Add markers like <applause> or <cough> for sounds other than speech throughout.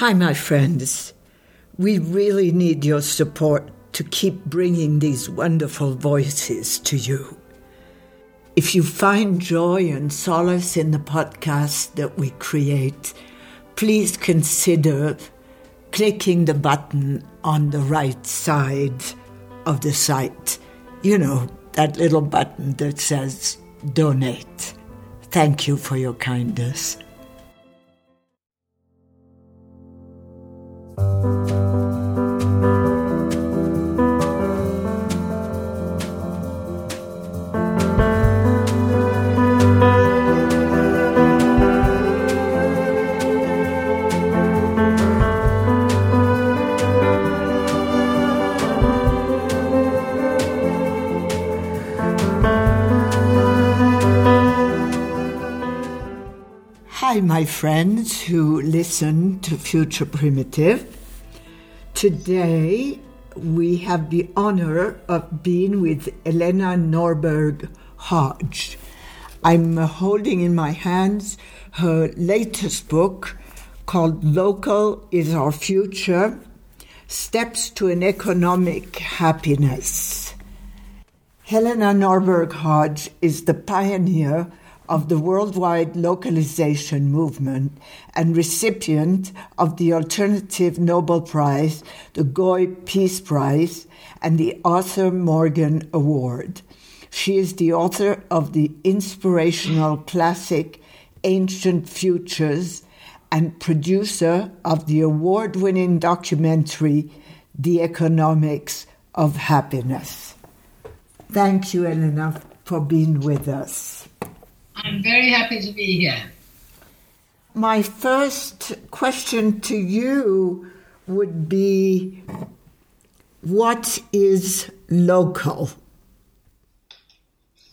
Hi, my friends. We really need your support to keep bringing these wonderful voices to you. If you find joy and solace in the podcast that we create, please consider clicking the button on the right side of the site. You know, that little button that says donate. Thank you for your kindness. My friends who listen to Future Primitive. Today, we have the honor of being with Elena Norberg Hodge. I'm holding in my hands her latest book called Local is Our Future Steps to an Economic Happiness. Helena Norberg Hodge is the pioneer of the worldwide localization movement and recipient of the Alternative Nobel Prize, the Goi Peace Prize, and the Arthur Morgan Award. She is the author of the inspirational classic Ancient Futures and producer of the award winning documentary The Economics of Happiness. Thank you, Elena, for being with us. I'm very happy to be here. My first question to you would be what is local?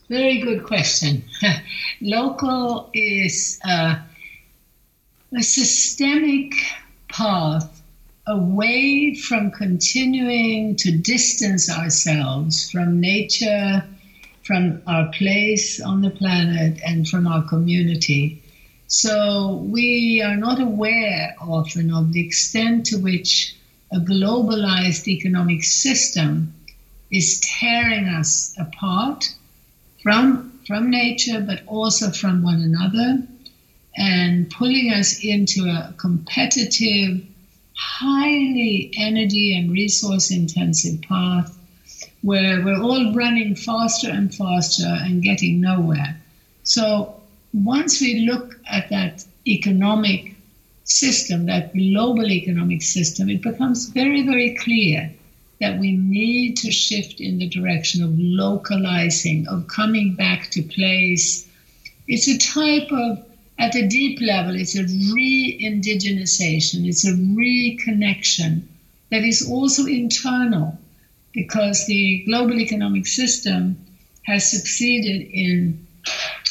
Very good question. <laughs> local is uh, a systemic path away from continuing to distance ourselves from nature from our place on the planet and from our community. So we are not aware often of the extent to which a globalized economic system is tearing us apart from from nature but also from one another and pulling us into a competitive highly energy and resource intensive path where we're all running faster and faster and getting nowhere. So once we look at that economic system, that global economic system, it becomes very, very clear that we need to shift in the direction of localizing, of coming back to place. It's a type of, at a deep level, it's a re indigenization, it's a reconnection that is also internal because the global economic system has succeeded in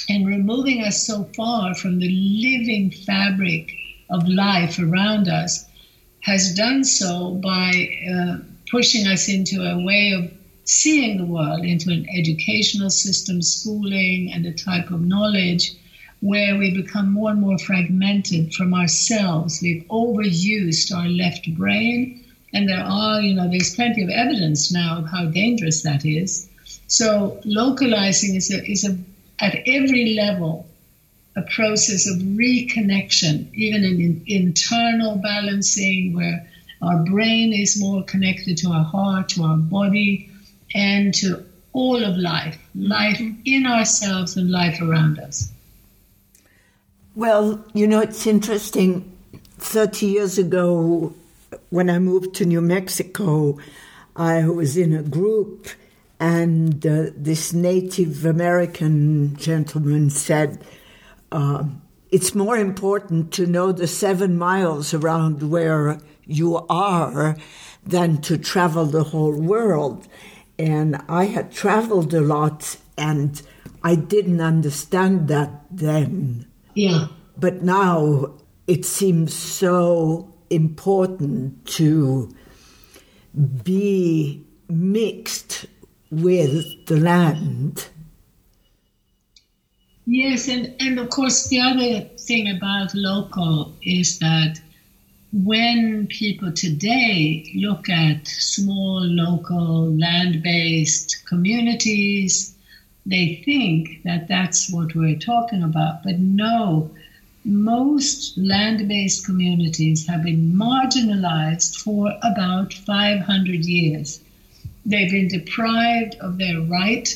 in removing us so far from the living fabric of life around us has done so by uh, pushing us into a way of seeing the world into an educational system schooling and a type of knowledge where we become more and more fragmented from ourselves. We've overused our left brain and there are, you know, there's plenty of evidence now of how dangerous that is. So localizing is a, is a at every level a process of reconnection, even in, internal balancing, where our brain is more connected to our heart, to our body, and to all of life, life in ourselves and life around us. Well, you know, it's interesting. 30 years ago, when I moved to New Mexico, I was in a group, and uh, this Native American gentleman said, uh, It's more important to know the seven miles around where you are than to travel the whole world. And I had traveled a lot, and I didn't understand that then. Yeah. But now it seems so important to be mixed with the land. Yes, and, and of course, the other thing about local is that when people today look at small, local, land based communities, they think that that's what we're talking about. But no, most land based communities have been marginalized for about 500 years. They've been deprived of their right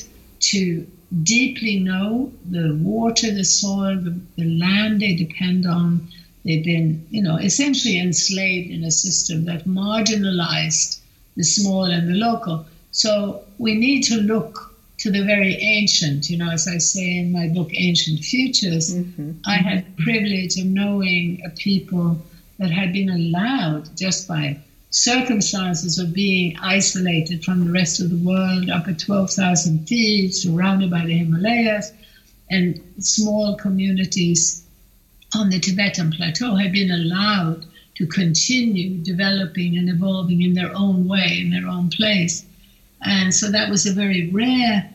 to deeply know the water, the soil, the, the land they depend on. They've been, you know, essentially enslaved in a system that marginalized the small and the local. So we need to look to the very ancient. You know, as I say in my book, Ancient Futures, mm-hmm. I had the privilege of knowing a people that had been allowed just by circumstances of being isolated from the rest of the world up at 12,000 feet, surrounded by the Himalayas, and small communities on the Tibetan plateau had been allowed to continue developing and evolving in their own way, in their own place. And so that was a very rare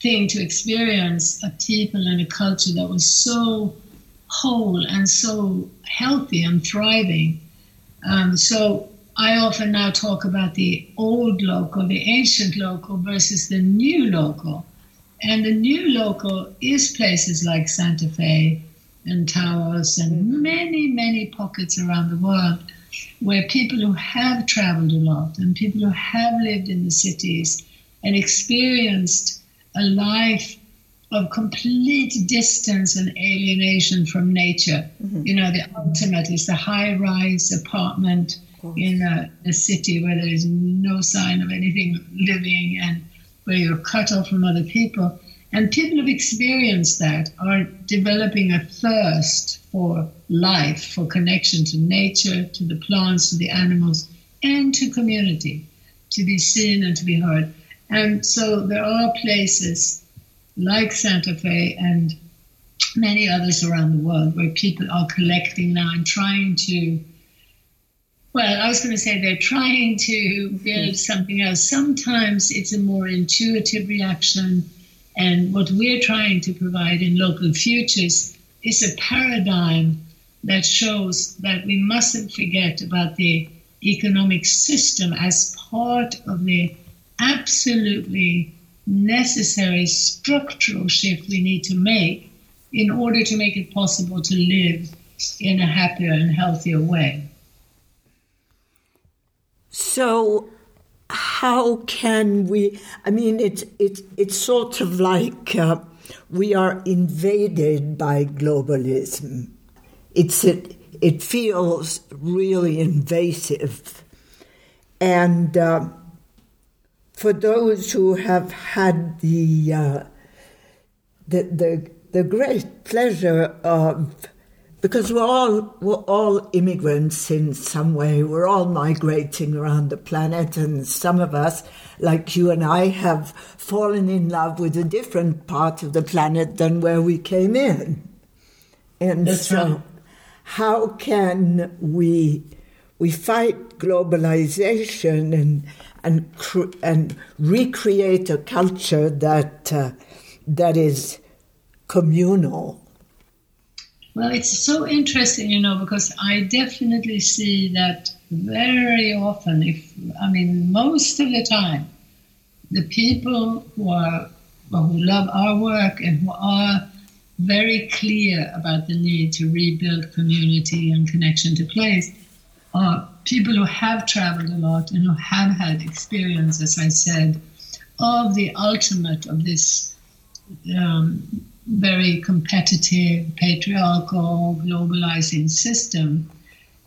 thing to experience a people and a culture that was so whole and so healthy and thriving. Um, so I often now talk about the old local, the ancient local versus the new local. And the new local is places like Santa Fe and Taos and mm-hmm. many, many pockets around the world where people who have traveled a lot and people who have lived in the cities and experienced a life of complete distance and alienation from nature. Mm-hmm. You know, the ultimate is the high rise apartment in a, a, city where there is no sign of anything living and where you're cut off from other people. And people who've experienced that are developing a thirst for life, for connection to nature, to the plants, to the animals, and to community, to be seen and to be heard. And so there are places like Santa Fe and many others around the world where people are collecting now and trying to. Well, I was going to say they're trying to build hmm. something else. Sometimes it's a more intuitive reaction. And what we're trying to provide in local futures is a paradigm that shows that we mustn't forget about the economic system as part of the absolutely necessary structural shift we need to make in order to make it possible to live in a happier and healthier way. So, how can we? I mean, it's it's it's sort of like uh, we are invaded by globalism. It's it it feels really invasive, and. Uh, for those who have had the, uh, the, the, the great pleasure of because we're all we're all immigrants in some way. We're all migrating around the planet, and some of us, like you and I, have fallen in love with a different part of the planet than where we came in. And That's so, right. how can we we fight globalization and and cr- and recreate a culture that uh, that is communal. Well, it's so interesting, you know, because I definitely see that very often. If I mean, most of the time, the people who are who love our work and who are very clear about the need to rebuild community and connection to place are people who have traveled a lot and who have had experience, as I said, of the ultimate of this um, very competitive, patriarchal, globalizing system.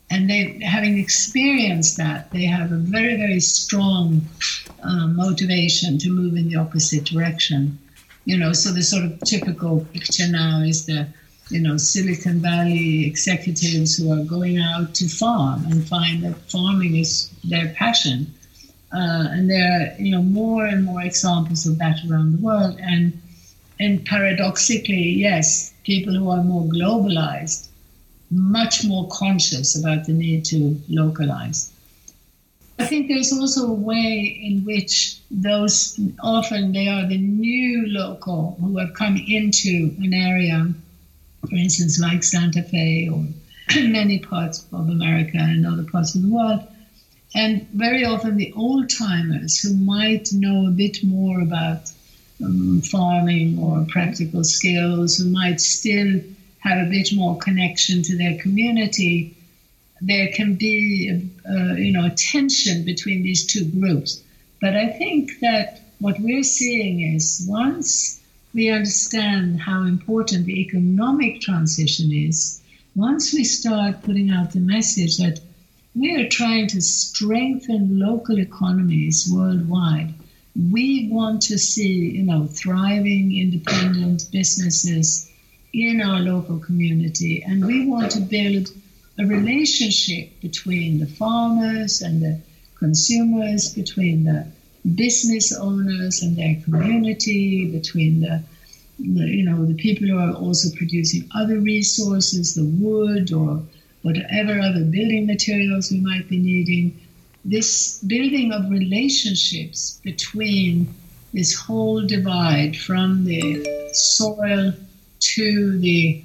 And they, having experienced that, they have a very, very strong uh, motivation to move in the opposite direction. You know, so the sort of typical picture now is the you know, Silicon Valley executives who are going out to farm and find that farming is their passion. Uh, and there are, you know, more and more examples of that around the world. And and paradoxically, yes, people who are more globalized, much more conscious about the need to localize. I think there's also a way in which those often they are the new local who have come into an area for instance, like Santa Fe or <clears throat> many parts of America and other parts of the world. And very often the old timers who might know a bit more about um, farming or practical skills, who might still have a bit more connection to their community, there can be, you know, a tension between these two groups. But I think that what we're seeing is once we understand how important the economic transition is, once we start putting out the message that we are trying to strengthen local economies worldwide, we want to see, you know, thriving independent businesses in our local community, and we want to build a relationship between the farmers and the consumers, between the business owners and their community, between the, the, you know the people who are also producing other resources, the wood or whatever other building materials we might be needing. This building of relationships between this whole divide from the soil to the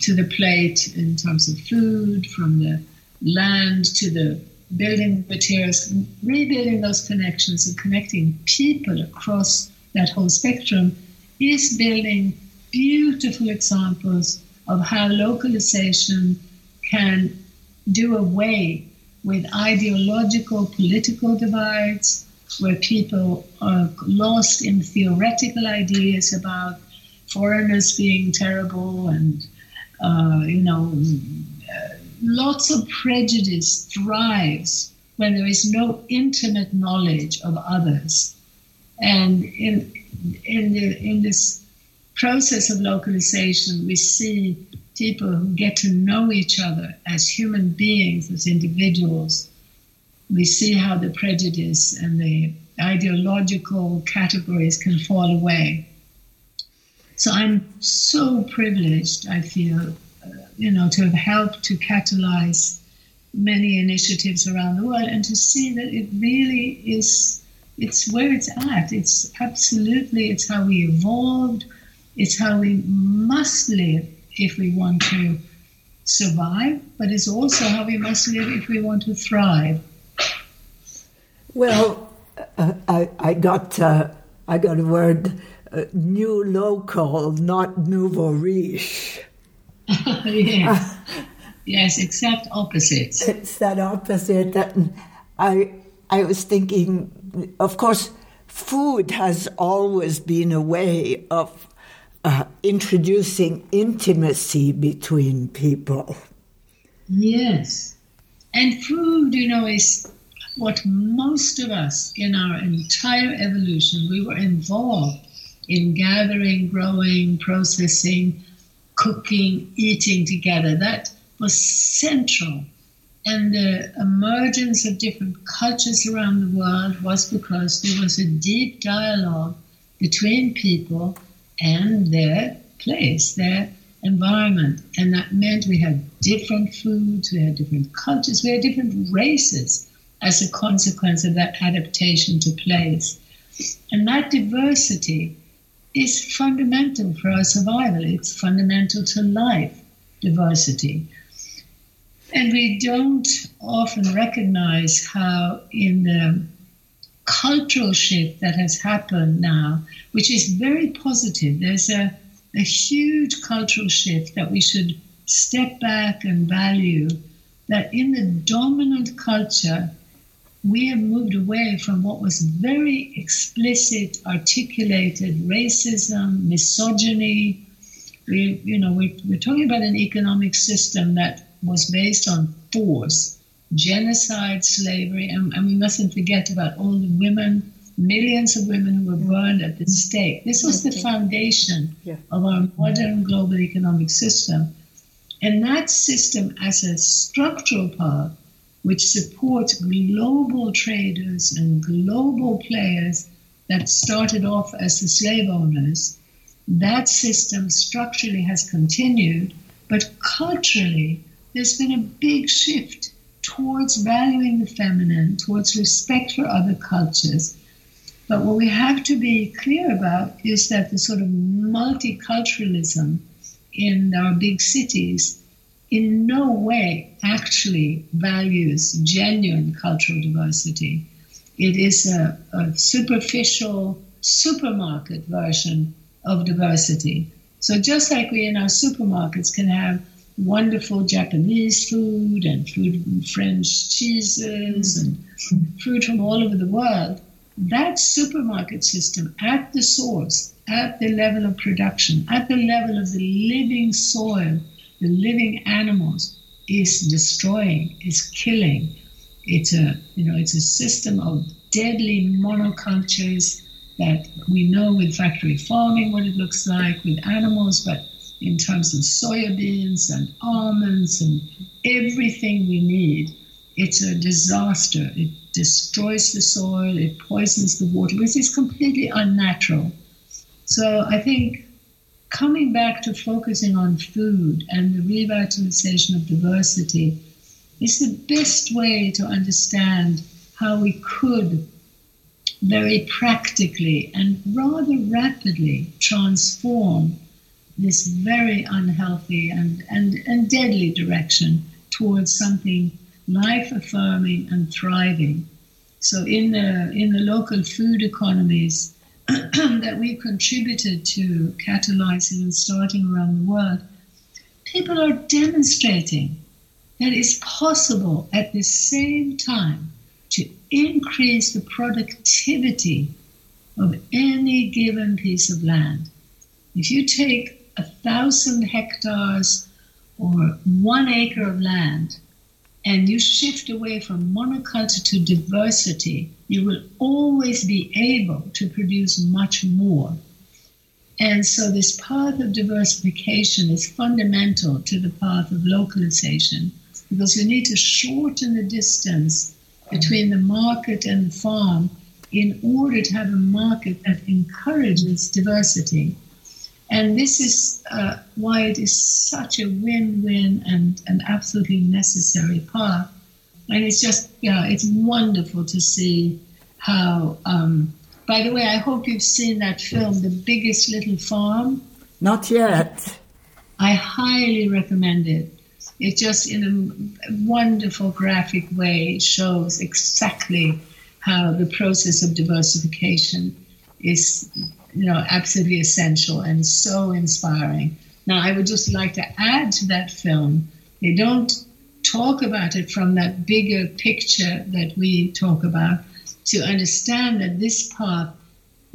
to the plate in terms of food, from the land to the building materials, rebuilding those connections and connecting people across that whole spectrum is building beautiful examples of how localization can do away with ideological political divides where people are lost in theoretical ideas about foreigners being terrible and uh, you know lots of prejudice thrives when there is no intimate knowledge of others. And in, in, the, in this process of localization, we see people who get to know each other as human beings, as individuals. We see how the prejudice and the ideological categories can fall away. So I'm so privileged, I feel, you know, to have helped to catalyze many initiatives around the world and to see that it really is it's where it's at. It's absolutely it's how we evolved. It's how we must live if we want to survive but it's also how we must live if we want to thrive. Well uh, I, I got uh, I got a word uh, new local not nouveau riche <laughs> yes. yes, except opposites. <laughs> It's that opposite that I I was thinking of course food has always been a way of uh, introducing intimacy between people. Yes. And food, you know, is what most of us in our entire evolution, we were involved in gathering, growing, processing, cooking, eating together. That was central. And the emergence of different cultures around the world was because there was a deep dialogue between people and their place, their environment. And that meant we had different foods, we had different cultures, we had different races as a consequence of that adaptation to place. And that diversity is fundamental for our survival. It's fundamental to life, diversity. And we don't often recognize how, in the cultural shift that has happened now, which is very positive, there's a, a huge cultural shift that we should step back and value. That in the dominant culture, we have moved away from what was very explicit, articulated racism, misogyny. We, you know, we, we're talking about an economic system that was based on force, genocide, slavery, and, and we mustn't forget about all the women, millions of women who were burned at the stake. This was the foundation yeah. of our modern global economic system. And that system, as a structural part, which supports global traders and global players that started off as the slave owners, that system structurally has continued, but culturally, there's been a big shift towards valuing the feminine, towards respect for other cultures. But what we have to be clear about is that the sort of multiculturalism in our big cities in no way actually values genuine cultural diversity. It is a, a superficial supermarket version of diversity. So just like we in our supermarkets can have wonderful Japanese food and food French cheeses and food from all over the world, that supermarket system at the source, at the level of production, at the level of the living soil, the living animals, is destroying, is killing. It's a you know it's a system of deadly monocultures that we know with factory farming what it looks like with animals, but in terms of soybeans and almonds and everything we need, it's a disaster. It destroys the soil, it poisons the water, which is completely unnatural. So I think coming back to focusing on food and the revitalization of diversity is the best way to understand how we could very practically and rather rapidly transform this very unhealthy and, and, and deadly direction towards something life affirming and thriving. So in the in the local food economies <clears throat> that we've contributed to catalyzing and starting around the world, people are demonstrating that it's possible at the same time to increase the productivity of any given piece of land. If you take a thousand hectares or one acre of land and you shift away from monoculture to diversity, you will always be able to produce much more. And so, this path of diversification is fundamental to the path of localization because you need to shorten the distance between the market and the farm in order to have a market that encourages diversity. And this is uh, why it is such a win-win and an absolutely necessary path. And it's just, yeah, it's wonderful to see how. Um, by the way, I hope you've seen that film, The Biggest Little Farm. Not yet. I highly recommend it. It just, in a wonderful graphic way, shows exactly how the process of diversification is you know, absolutely essential and so inspiring. Now, I would just like to add to that film, they don't talk about it from that bigger picture that we talk about to understand that this path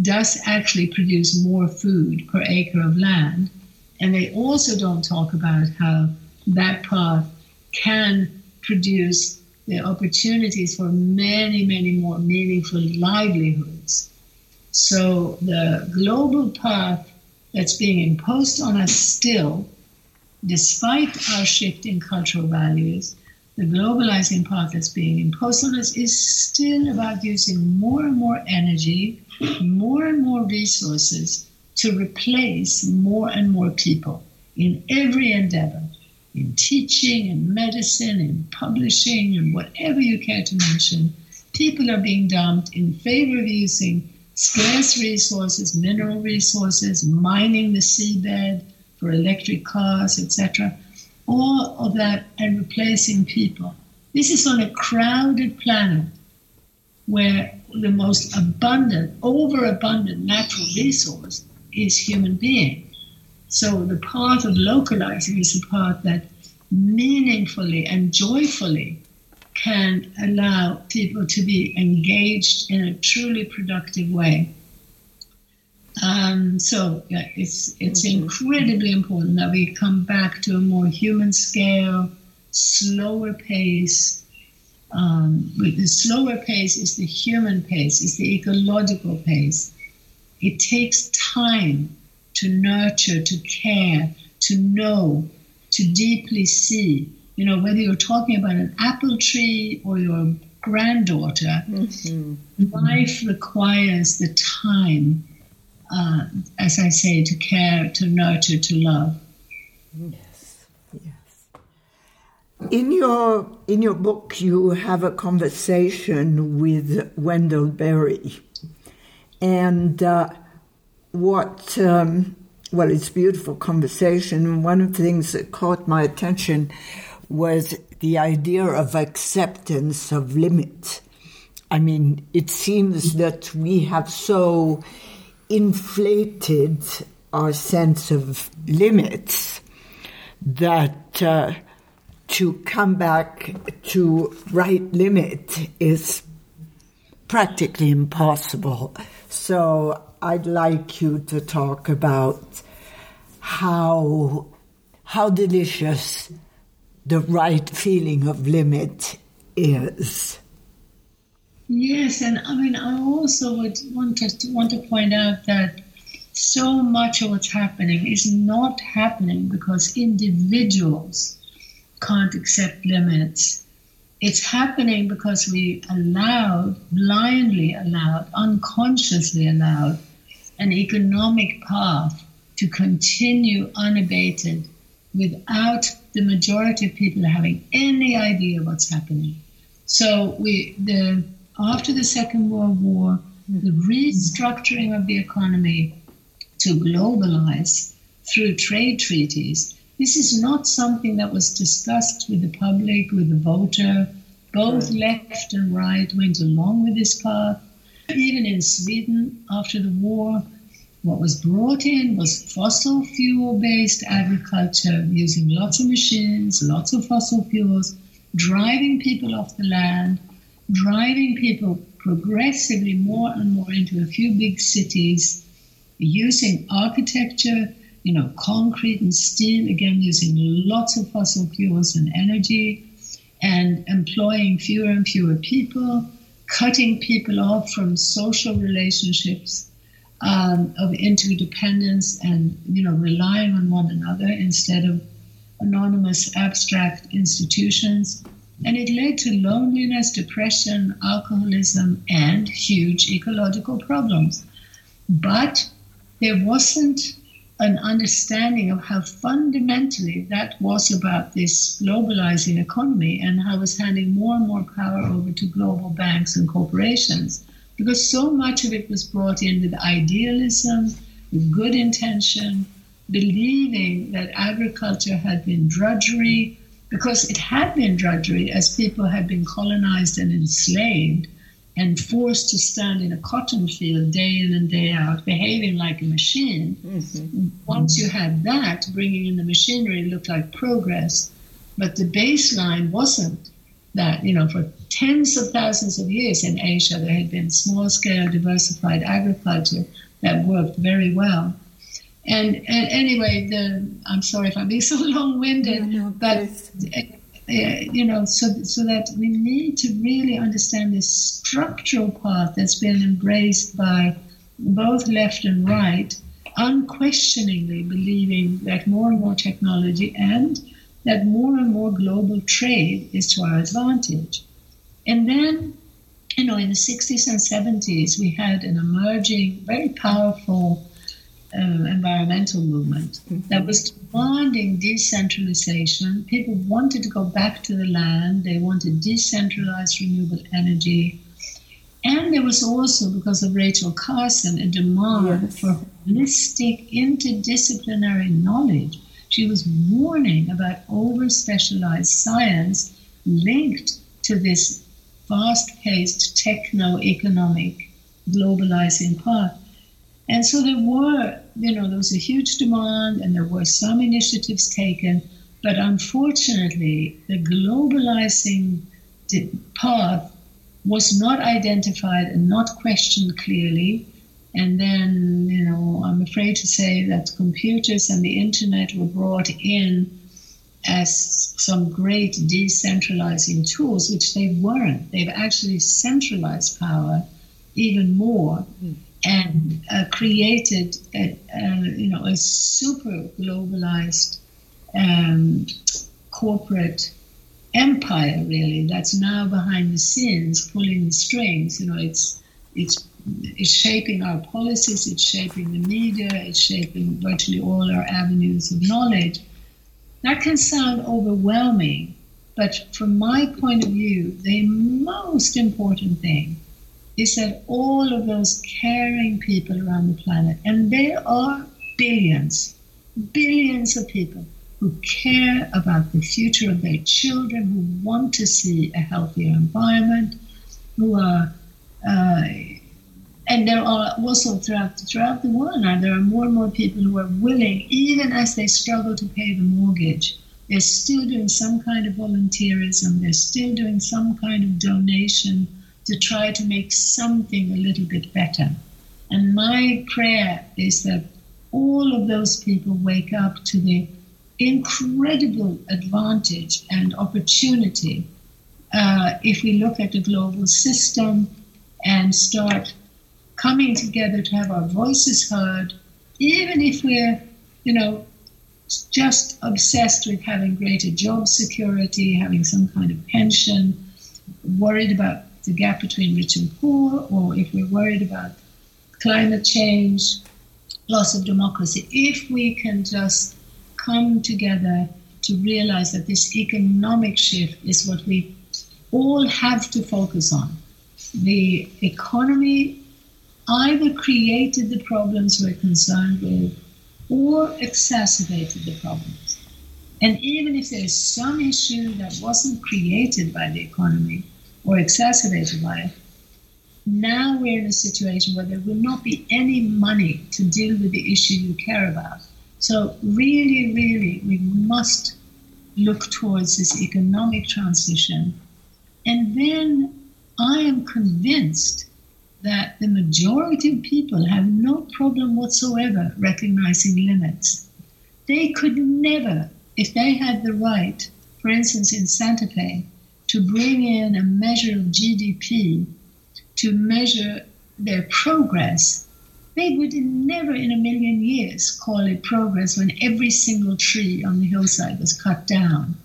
does actually produce more food per acre of land. And they also don't talk about how that path can produce the opportunities for many, many more meaningful livelihoods. So the global path that's being imposed on us still, despite our shift in cultural values, the globalizing path that's being imposed on us is still about using more and more energy, more and more resources to replace more and more people in every endeavor, in teaching, in medicine, in publishing, and whatever you care to mention. People are being dumped in favor of using scarce resources, mineral resources, mining the seabed for electric cars, etc. All of that and replacing people. This is on a crowded planet where the most abundant, overabundant natural resource is human being. So the path of localizing is the path that meaningfully and joyfully can allow people to be engaged in a truly productive way. Um, so yeah, it's it's mm-hmm. incredibly important that we come back to a more human scale, slower pace. Um, the slower pace is the human pace, is the ecological pace. It takes time to nurture, to care, to know, to deeply see you know, whether you're talking about an apple tree or your granddaughter, mm-hmm. life requires the time, uh, as I say, to care, to nurture, to love. Yes, yes. In your in your book, you have a conversation with Wendell Berry, and uh, what um, well, it's a beautiful conversation. One of the things that caught my attention was the idea of acceptance of limits. I mean, it seems that we have so inflated our sense of limits that uh, to come back to right limit is practically impossible. So I'd like you to talk about how how delicious the right feeling of limit is. Yes, and I mean I also would want to want to point out that so much of what's happening is not happening because individuals can't accept limits it's happening because we allowed, blindly allowed, unconsciously allowed an economic path to continue unabated without the majority of people having any idea what's happening. So we the after the Second World War, hmm. the restructuring of the economy to globalize through trade treaties this is not something that was discussed with the public, with the voter. Both right. left and right went along with this path. Even in Sweden, after the war, what was brought in was fossil fuel based agriculture using lots of machines, lots of fossil fuels, driving people off the land, driving people progressively more and more into a few big cities, using architecture you know, concrete and steel, again, using lots of fossil fuels and energy, and employing fewer and fewer people, cutting people off from social relationships um, of interdependence and, you know, relying on one another instead of anonymous abstract institutions. And it led to loneliness, depression, alcoholism, and huge ecological problems. But there wasn't an understanding of how fundamentally that was about this globalizing economy and how it was handing more and more power over to global banks and corporations. Because so much of it was brought in with idealism, with good intention, believing that agriculture had been drudgery, because it had been drudgery as people had been colonized and enslaved and forced to stand in a cotton field day in and day out, behaving like a machine. Mm-hmm. Once you had that, bringing in the machinery looked like progress, but the baseline wasn't that. You know, for tens of thousands of years in Asia, there had been small scale diversified agriculture that worked very well. And, and anyway, the, I'm sorry if I'm being <laughs> so long winded, no, no, but uh, uh, you know, so so that we need to really understand this structural path that's been embraced by both left and right, unquestioningly believing that more and more technology and that more and more global trade is to our advantage. And then, you know, in the 60s and 70s, we had an emerging, very powerful uh, environmental movement mm-hmm. that was demanding decentralization. People wanted to go back to the land, they wanted decentralized renewable energy. And there was also, because of Rachel Carson, a demand yes. for holistic, interdisciplinary knowledge. She was warning about over specialized science linked to this fast paced techno economic globalizing path. And so there were, you know, there was a huge demand and there were some initiatives taken, but unfortunately, the globalizing path was not identified and not questioned clearly. And then, you know, I'm afraid to say that computers and the internet were brought in as some great decentralizing tools, which they weren't. They've actually centralized power even more. Mm and uh, created a, you know a super globalized um, corporate empire really that's now behind the scenes pulling the strings you know it's it's it's shaping our policies it's shaping the media it's shaping virtually all our avenues of knowledge that can sound overwhelming but from my point of view the most important thing is that all of those caring people around the planet, and there are billions, billions of people who care about the future of their children, who want to see a healthier environment, who are, uh, and there are also throughout throughout the world now there are more and more people who are willing, even as they struggle to pay the mortgage, they're still doing some kind of volunteerism. They're still doing some kind of donation to try to make something a little bit better. And my prayer is that all of those people wake up to the incredible advantage and opportunity uh, if we look at the global system and start coming together to have our voices heard, even if we're, you know, just obsessed with having greater job security, having some kind of pension, worried about the gap between rich and poor, or if we're worried about climate change, loss of democracy, if we can just come together to realize that this economic shift is what we all have to focus on. The economy either created the problems we're concerned with or exacerbated the problems. And even if there's some issue that wasn't created by the economy or exacerbated by it, now we're in a situation where there will not be any money to deal with the issue you care about. So, really, really, we must look towards this economic transition. And then I am convinced that the majority of people have no problem whatsoever recognizing limits. They could never, if they had the right, for instance, in Santa Fe, to bring in a measure of GDP to measure their progress, they would never in a million years call it progress when every single tree on the hillside was cut down,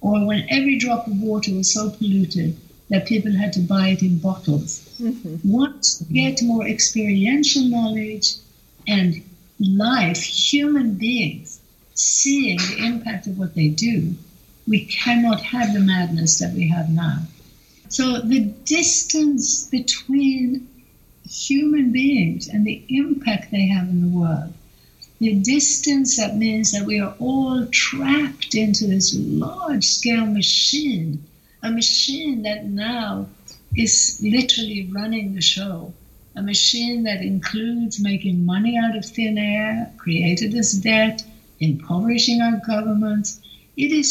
or when every drop of water was so polluted that people had to buy it in bottles. Mm-hmm. Once you get more experiential knowledge and life, human beings seeing the impact of what they do, we cannot have the madness that we have now. So the distance between human beings and the impact they have in the world, the distance that means that we are all trapped into this large scale machine a machine that now is literally running the show. A machine that includes making money out of thin air, created this debt, impoverishing our governments. It is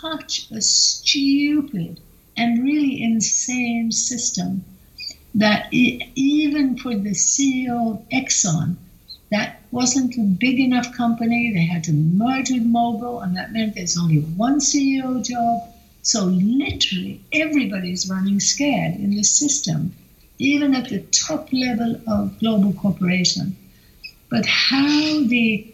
such a stupid and really insane system that it, even for the CEO of Exxon, that wasn't a big enough company. They had to merge with Mobil, and that meant there's only one CEO job so literally everybody's running scared in this system, even at the top level of global cooperation. But how the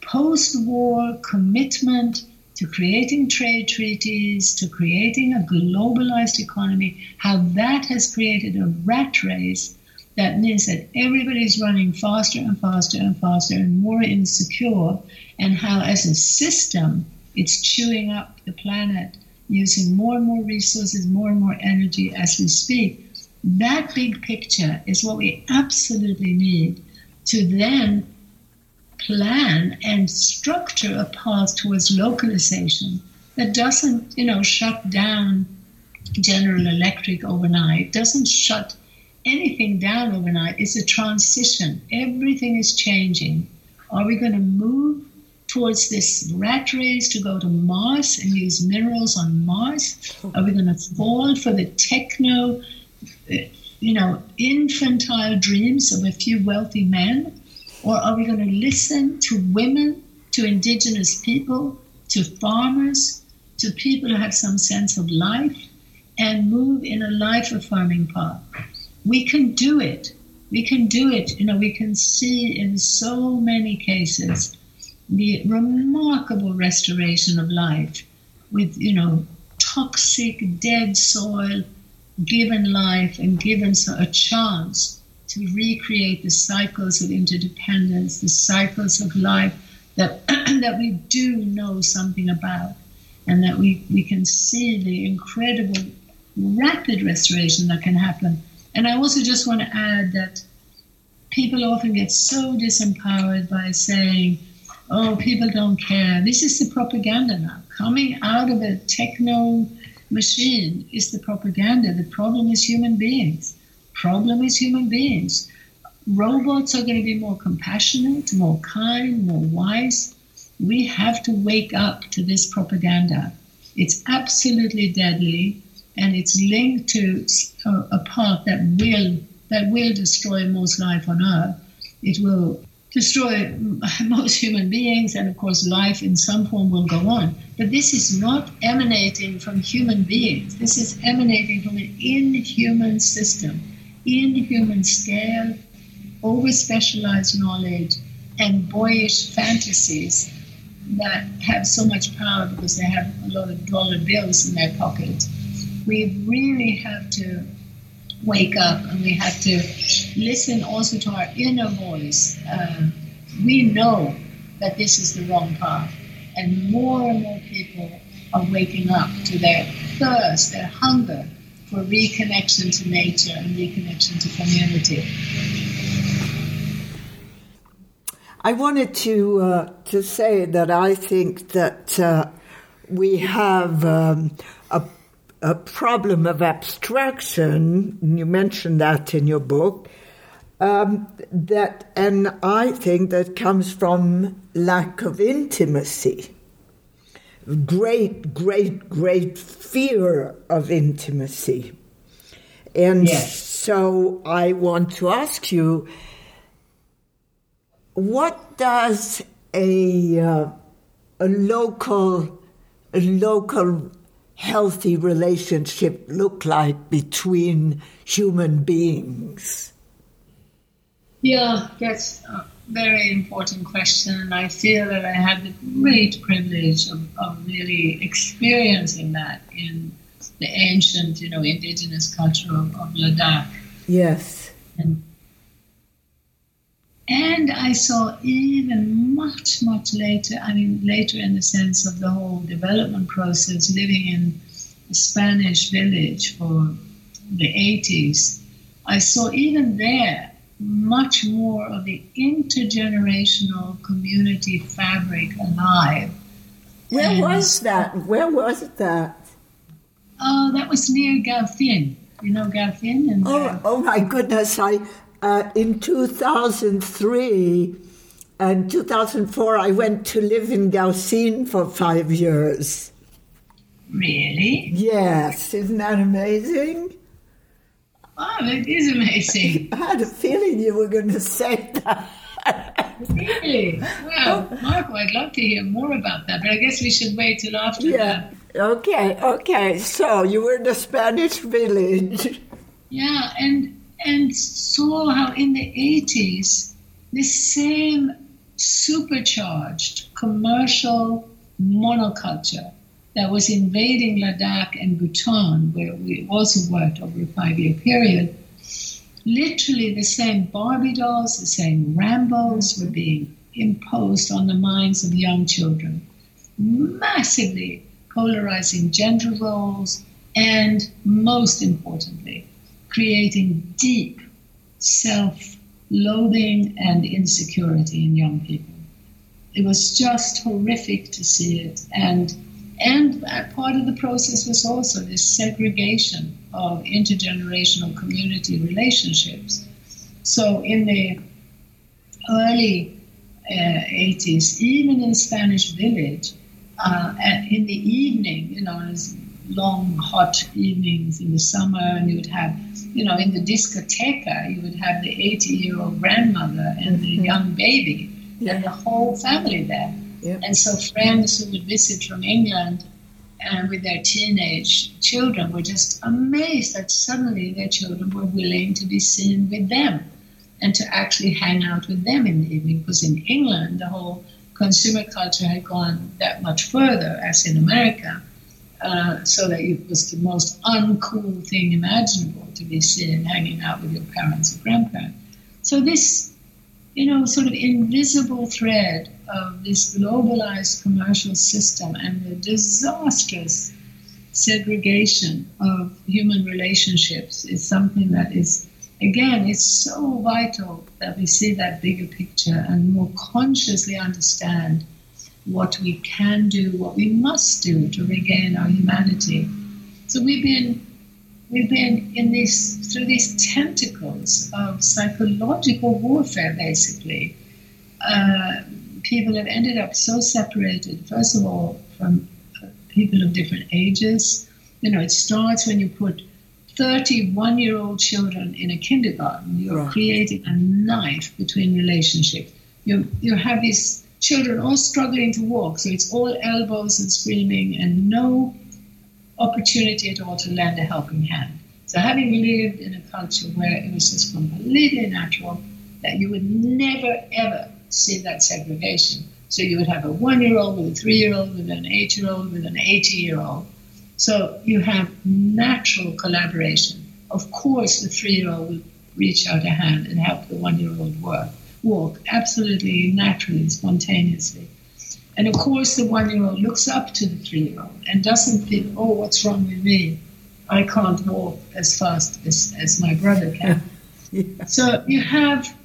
post-war commitment to creating trade treaties, to creating a globalized economy, how that has created a rat race that means that everybody's running faster and faster and faster and more insecure, and how as a system it's chewing up the planet using more and more resources, more and more energy as we speak. That big picture is what we absolutely need to then plan and structure a path towards localization that doesn't, you know, shut down General Electric overnight, doesn't shut anything down overnight. It's a transition. Everything is changing. Are we going to move towards this rat race to go to Mars and use minerals on Mars? Are we hmm. going to fall for the techno, uh, you know, infantile dreams of a few wealthy men? Or are we going to listen to women, to indigenous people, to farmers, to people who have some sense of life and move in a life affirming path? We can do it. We can do it. You know, we can see in so many cases the remarkable restoration of life with, you know, toxic, dead soil given life and given a chance to recreate the cycles of interdependence, the cycles of life that, <clears throat> that we do know something about, and that we, we can see the incredible, rapid restoration that can happen. And I also just want to add that people often get so disempowered by saying, oh, people don't care. This is the propaganda now. Coming out of a techno machine is the propaganda. The problem is human beings. Problem is human beings. Robots are going to be more compassionate, more kind, more wise. We have to wake up to this propaganda. It's absolutely deadly, and it's linked to a, path that will that will destroy most life on Earth. It will destroy <laughs> most human beings, and of course, life in some form will go on. But this is not emanating from human beings. This is emanating from an inhuman system, inhuman scale, over specialized knowledge, and boyish fantasies that have so much power because they have a lot of dollar bills in their pockets. We really have to wake up and we have to listen also to our inner voice. Uh, we know that this is the wrong path, and more and more people are waking up to their thirst, their hunger for reconnection to nature and reconnection to community. I wanted to uh, to say that I think that uh, we have um, a a problem of abstraction. You mentioned that in your book. Um, that and I think that comes from lack of intimacy. Great, great, great fear of intimacy. And yes. so I want to ask you what does a, uh, a local a local healthy relationship look like between human beings? Yeah, that's a very important question. And I feel that I had the great privilege of, of really experiencing that in the ancient, you know, indigenous culture of, of Ladakh. Yes. And and I saw even much, much later, I mean, later in the sense of the whole development process, living in a Spanish village for the 80s, I saw even there much more of the intergenerational community fabric alive. Where and was that? Where was that? Oh, uh, that was near Gaucin. You know Gaucin? And, oh, uh, oh my goodness! I uh, in 2003 and 2004, I went to live in Gaucin for five years. Really? Yes. Isn't that amazing? Oh, that is amazing. <laughs> I had a feeling you were going to say that. really? Well, Marco, I'd love to hear more about that, but I guess we should wait till after yeah. that. Okay, okay. So you were in a Spanish village. Yeah, and and saw how in the 80s, this same supercharged commercial monoculture that was invading Ladakh and Bhutan, where we also worked over a five year period, literally the same Barbie dolls, the same Rambos were being imposed on the minds of young children, massively polarizing gender roles, and most importantly, creating deep self loathing and insecurity in young people. It was just horrific to see it. And, and part of the process was also this segregation of intergenerational community relationships. So in the early uh, 80s, even in Spanish village, uh, in the evening, you know, long hot evenings in the summer, and you would have, you know, in the discoteca, you would have the 80 year old grandmother and the mm-hmm. young baby yeah. and the whole family there. And so friends who would visit from England and with their teenage children were just amazed that suddenly their children were willing to be seen with them and to actually hang out with them in the evening. Because in England, the whole consumer culture had gone that much further as in America. Uh, so that it was the most uncool thing imaginable to be seen hanging out with your parents or grandparents. So this, you know, sort of invisible thread of this globalized commercial system and the disastrous segregation of human relationships is something that is again, it's so vital that we see that bigger picture and more consciously understand what we can do, what we must do to regain our humanity. So we've been we've been in these through these tentacles of psychological warfare, basically. Uh, people have ended up so separated. First of all, from people of different ages. You know, it starts when you put 31 year old children in a kindergarten. You're right. creating a knife between relationships. You, you have these children all struggling to walk, so it's all elbows and screaming and no opportunity at all to lend a helping hand. So, having lived in a culture where it was just completely natural that you would never ever see that segregation. So, you would have a one year old with a three year old, with an eight year old, with an 80 year old. So, you have natural collaboration. Of course, the three year old would reach out a hand and help the one year old work, walk absolutely naturally, spontaneously. And of course, the one year old looks up to the three year old and doesn't feel, oh, what's wrong with me? I can't walk as fast as, as my brother can. <laughs> yeah. So you have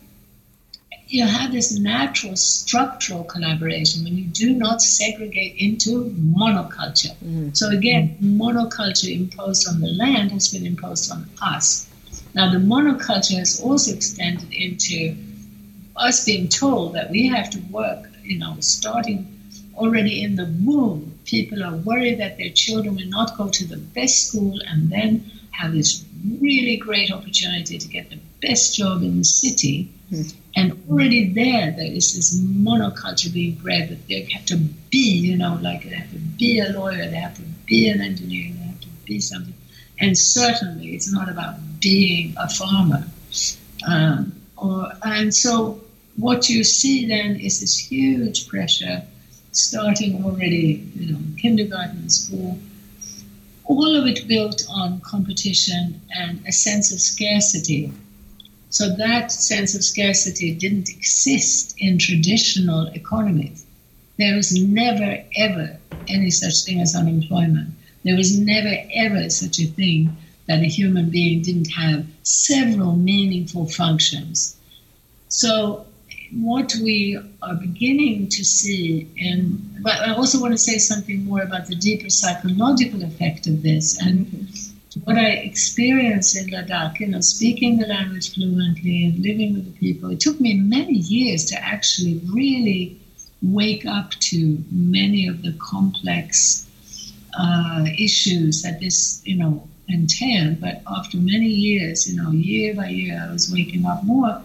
you have this natural structural collaboration when you do not segregate into monoculture. Mm. So again, mm. monoculture imposed on the land has been imposed on us. Now the monoculture has also extended into us being told that we have to work, you know, starting already in the womb, people are worried that their children will not go to the best school and then have this really great opportunity to get the best job in the city. Mm. And already there, there is this monoculture being bred that they have to be, you know, like they have to be a lawyer, they have to be an engineer, they have to be something. And certainly, it's not about being a farmer. Um, or and so, what you see then is this huge pressure starting already, you know, kindergarten, school, all of it built on competition and a sense of scarcity. So that sense of scarcity didn't exist in traditional economies. There was never, ever any such thing as unemployment. There was never, ever such a thing that a human being didn't have several meaningful functions. So what we are beginning to see and but I also want to say something more about the deeper psychological effect of this and mm-hmm. What I experienced in Ladakh, you know, speaking the language fluently and living with the people, it took me many years to actually really wake up to many of the complex uh, issues that this, you know, entailed. But after many years, you know, year by year, I was waking up more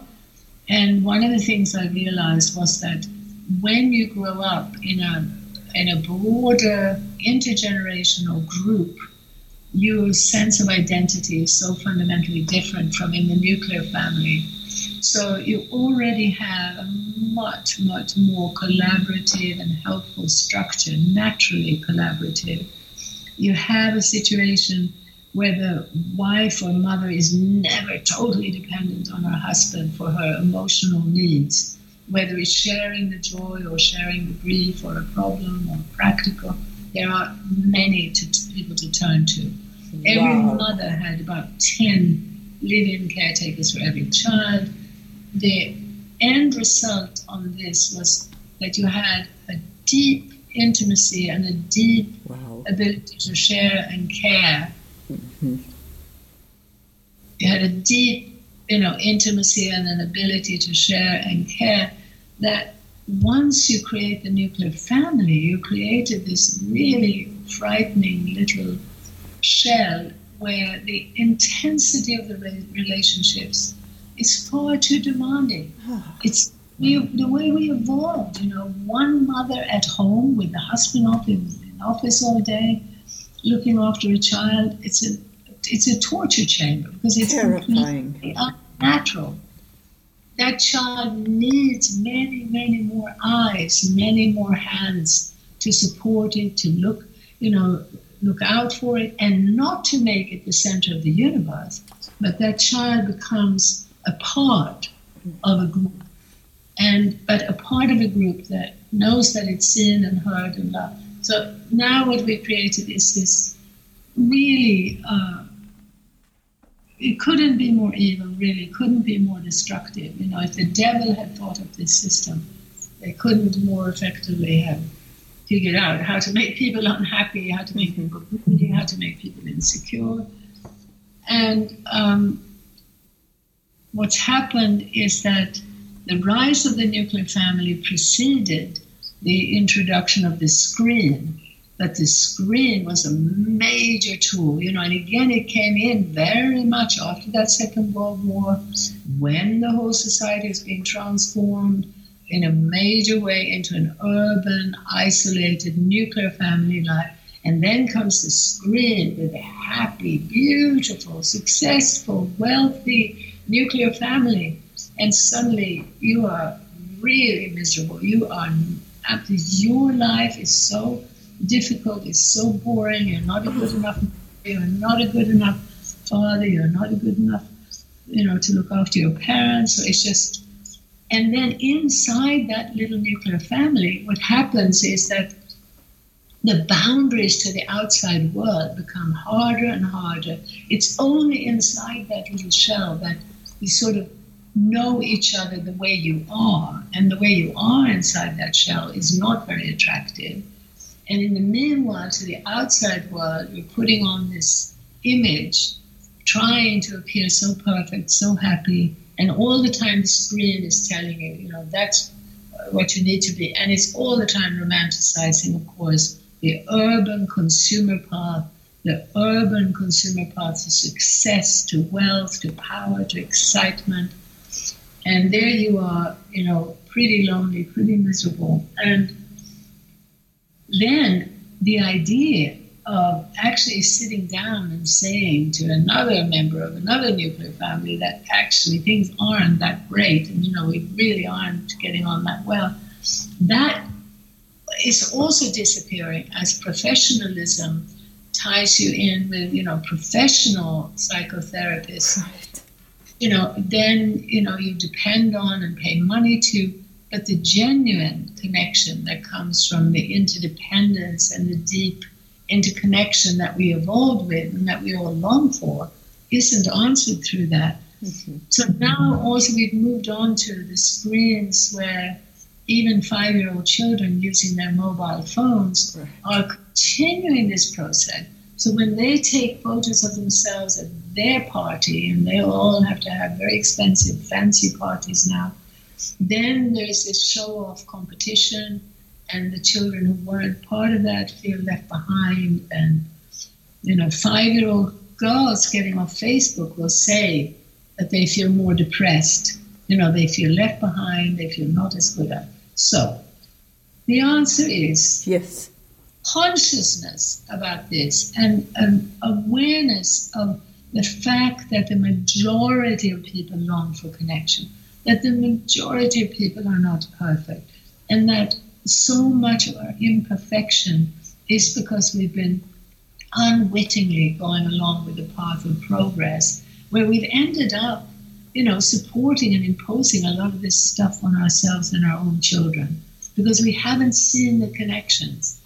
and one of the things I realized was that when you grow up in a in a broader intergenerational group, your sense of identity is so fundamentally different from in the nuclear family. So you already have a much, much more collaborative and helpful structure, naturally collaborative. You have a situation where the wife or mother is never totally dependent on her husband for her emotional needs, whether it's sharing the joy or sharing the grief or a problem or practical. There are many to, people to turn to. Wow. Every mother had about 10 live in caretakers for every child. The end result on this was that you had a deep intimacy and a deep wow. ability to share and care Mm-hmm. You had a deep, you know, intimacy and an ability to share and care that once you create the nuclear family, you created this really frightening little shell where the intensity of the relationships is far too demanding. <sighs> It's we, the way we evolved, you know, one mother at home with the husband off in, in office all day, looking after a child, it's a it's a torture chamber because it's terrifying, unnatural. That child needs many, many more eyes, many more hands to support it, to look, you know, look out for it, and not to make it the center of the universe. But that child becomes a part of a group, and but a part of a group that knows that it's seen and heard and loved. So now what we've created is this really, uh, it couldn't be more evil, really, couldn't be more destructive. You know, if the devil had thought of this system, they couldn't more effectively have figured out how to make people unhappy, how to make people greedy, how to make people insecure. And um, what's happened is that the rise of the nuclear family preceded the introduction of the screen that the screen was a major tool, you know, and again, it came in very much after that Second World War when the whole society is being transformed in a major way into an urban, isolated, nuclear family life. And then comes the screen with a happy, beautiful, successful, wealthy nuclear family. And suddenly you are really miserable. You are, your life is so difficult, it's so boring, you're not a good enough you're not a good enough father, you're not a good enough, you know, to look after your parents. So it's just and then inside that little nuclear family, what happens is that the boundaries to the outside world become harder and harder. It's only inside that little shell that you sort of know each other the way you are. And the way you are inside that shell is not very attractive. And in the meanwhile, to the outside world, you're putting on this image, trying to appear so perfect, so happy, and all the time the screen is telling you, you know, that's what you need to be. And it's all the time romanticizing, of course, the urban consumer path, the urban consumer path to success, to wealth, to power, to excitement. And there you are, you know, pretty lonely, pretty miserable. And then the idea of actually sitting down and saying to another member of another nuclear family that actually things aren't that great and you know we really aren't getting on that well that is also disappearing as professionalism ties you in with you know professional psychotherapists. You know then you know you depend on and pay money to but the genuine connection that comes from the interdependence and the deep interconnection that we evolved with and that we all long for isn't answered through that. Mm-hmm. So now also we've moved on to the screens where even five year old children using their mobile phones right. are continuing this process. So when they take photos of themselves at their party, and they all have to have very expensive, fancy parties now, then there's this show off competition, and the children who weren't part of that feel left behind. And, you know, five year old girls getting off Facebook will say that they feel more depressed. You know, they feel left behind, they feel not as good at. So, the answer is yes. Consciousness about this and an awareness of the fact that the majority of people long for connection that the majority of people are not perfect and that so much of our imperfection is because we've been unwittingly going along with the path of progress where we've ended up you know supporting and imposing a lot of this stuff on ourselves and our own children. Because we haven't seen the connections.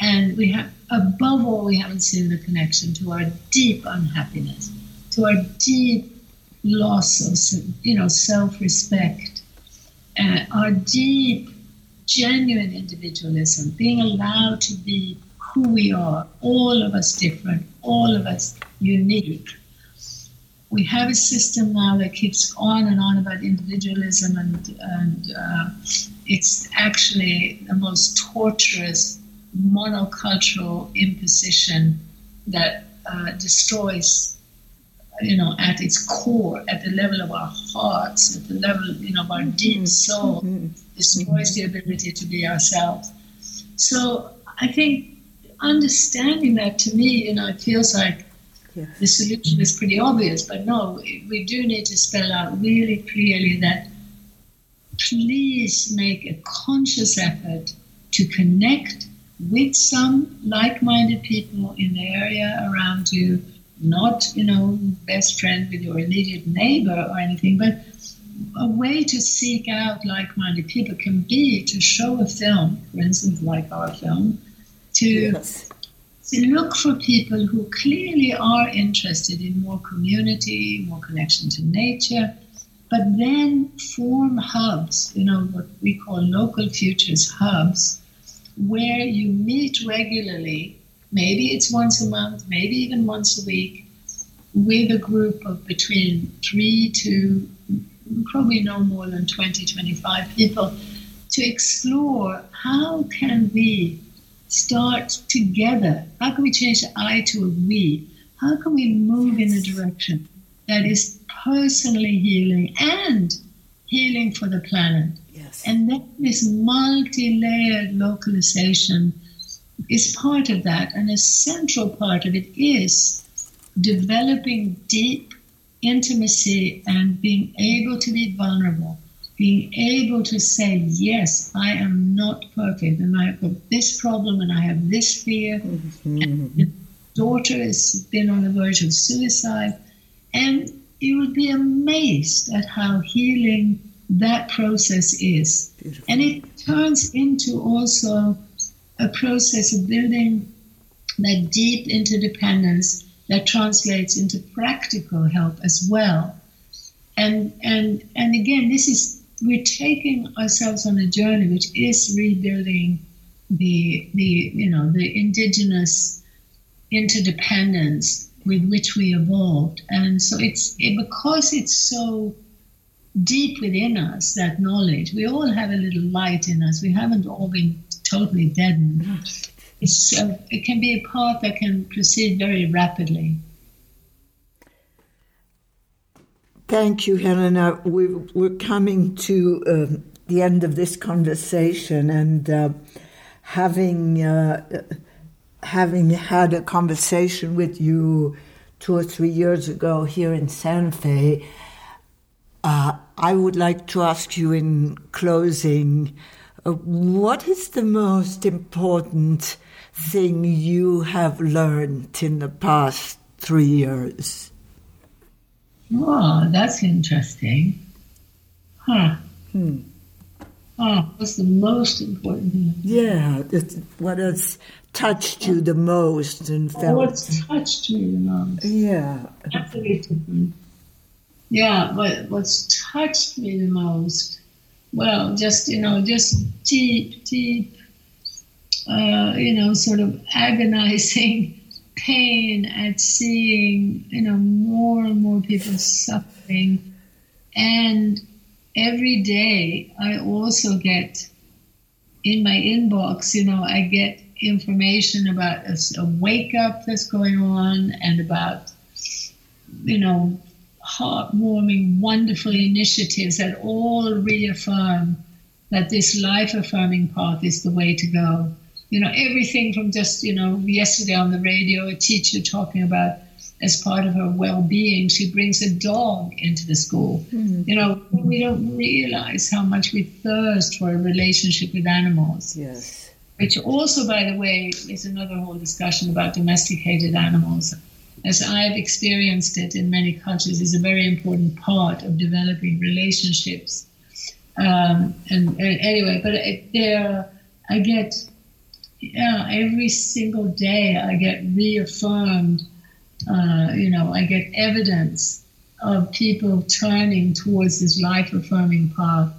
And we have above all we haven't seen the connection to our deep unhappiness to our deep loss of you know self-respect, uh, our deep, genuine individualism, being allowed to be who we are, all of us different, all of us unique. We have a system now that keeps on and on about individualism, and, and uh, it's actually the most torturous monocultural imposition that uh, destroys you know, at its core, at the level of our hearts, at the level, you know, of our deep mm-hmm. soul, mm-hmm. Destroys the ability to be ourselves. So I think understanding that to me, you know, it feels like yes. the solution is pretty obvious, but no, we do need to spell out really clearly that please make a conscious effort to connect with some like minded people in the area around you not, you know, best friend with your immediate neighbor or anything, but a way to seek out like-minded people can be to show a film, for instance, like our film, to yes. to look for people who clearly are interested in more community, more connection to nature, but then form hubs, you know, what we call local futures hubs, where you meet regularly. Maybe it's once a month, maybe even once a week, with a group of between three to probably no more than 20, 25 people to explore how can we start together? How can we change the I to a we? How can we move in a direction that is personally healing and healing for the planet? Yes. And then this multi layered localization is part of that. And a central part of it is developing deep intimacy and being able to be vulnerable being able to say, yes, I am not perfect, and I've got this problem, and I have this fear. Mm-hmm. the daughter has been on the verge of suicide, and you would be amazed at how healing that process is. Beautiful. And it turns into also a process of building that deep interdependence that translates into practical help as well. And and and again, this is we're taking ourselves on a journey which is rebuilding the the you know the indigenous interdependence with which we evolved. And so it's it, because it's so deep within us that knowledge we all have a little light in us. We haven't all been totally deadened it's uh, it can be a path that can proceed very rapidly Thank you, Helena. We, are coming to uh, the end of this conversation, and uh, having uh, having had a conversation with you two or three years ago here in Santa Fe, uh, I would like to ask you in closing, uh, what is the most important thing you have learned in the past three years? Oh, that's interesting. Huh. Hmm. Oh, what's the most important thing? Yeah, what has touched you the most and felt? What's touched me the most? Yeah. Absolutely. Yeah, what, what's touched me the most? Well, just, you know, just deep, deep, uh, you know, sort of agonizing <laughs> pain at seeing, you know, more and more people suffering. And every day I also get in my inbox, you know, I get information about a, a wake up that's going on and about, you know, heartwarming, wonderful initiatives that all reaffirm that this life affirming path is the way to go you know, everything from just, you know, yesterday on the radio, a teacher talking about as part of her well-being, she brings a dog into the school. Mm-hmm. You know, we don't realize how much we thirst for a relationship with animals. Yes. Which also, by the way, is another whole discussion about domesticated animals. As I've experienced it in many cultures, is a very important part of developing relationships. Um, and, and, anyway, but it, there, I get yeah, every single day I get reaffirmed. Uh, you know, I get evidence of people turning towards this life affirming path.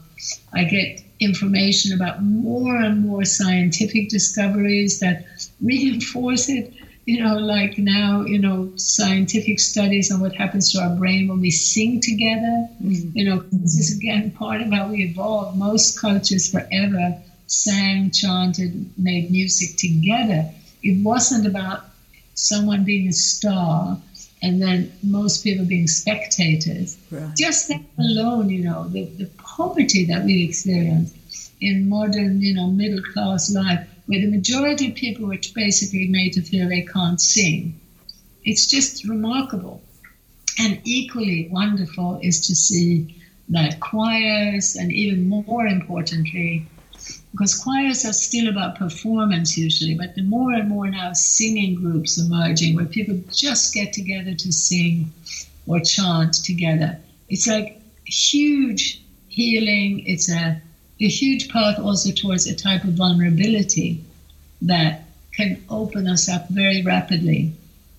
I get information about more and more scientific discoveries that reinforce it. You know, like now, you know, scientific studies on what happens to our brain when we sing together. Mm-hmm. You know, this is again part of how we evolve. Most cultures forever sang, chanted, made music together. It wasn't about someone being a star and then most people being spectators. Right. Just that alone, you know, the, the poverty that we experience in modern, you know, middle class life, where the majority of people are basically made to feel they can't sing. It's just remarkable. And equally wonderful is to see that choirs, and even more importantly, because choirs are still about performance usually, but the more and more now singing groups emerging where people just get together to sing or chant together. It's like huge healing. It's a, a huge path also towards a type of vulnerability that can open us up very rapidly.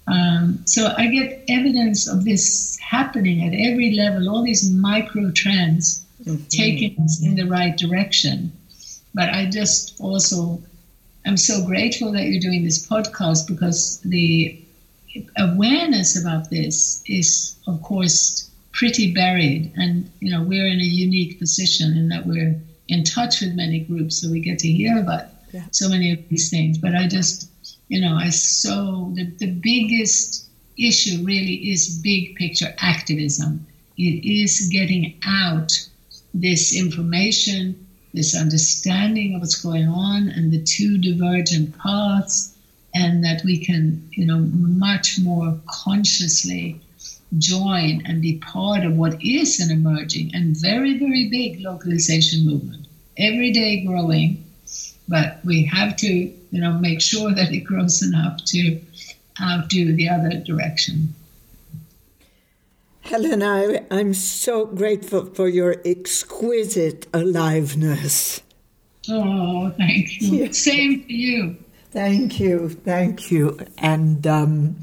Um, so I get evidence of this happening at every level, all these micro trends mm-hmm. taking us in the right direction. But I just also I'm so grateful that you're doing this podcast because the awareness about this is, of course, pretty buried. And, you know, we're in a unique position in that we're in touch with many groups, so we get to hear about yeah. so many of these things. But I just, you know, I so the, the biggest issue really is big picture activism. It is getting out this information, this understanding of what's going on, and the two divergent paths, and that we can, you know, much more consciously join and be part of what is an emerging and very, very big localization movement. Every day growing, but we have to, you know, make sure that it grows enough to uh, outdo the other direction. Helen, I, I'm so grateful for your exquisite aliveness. Oh, thank you. Same to you. Thank you, thank you. And um,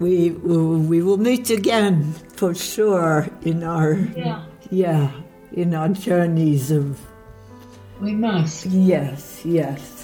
we we will meet again for sure in our yeah, yeah in our journeys of we must yes yes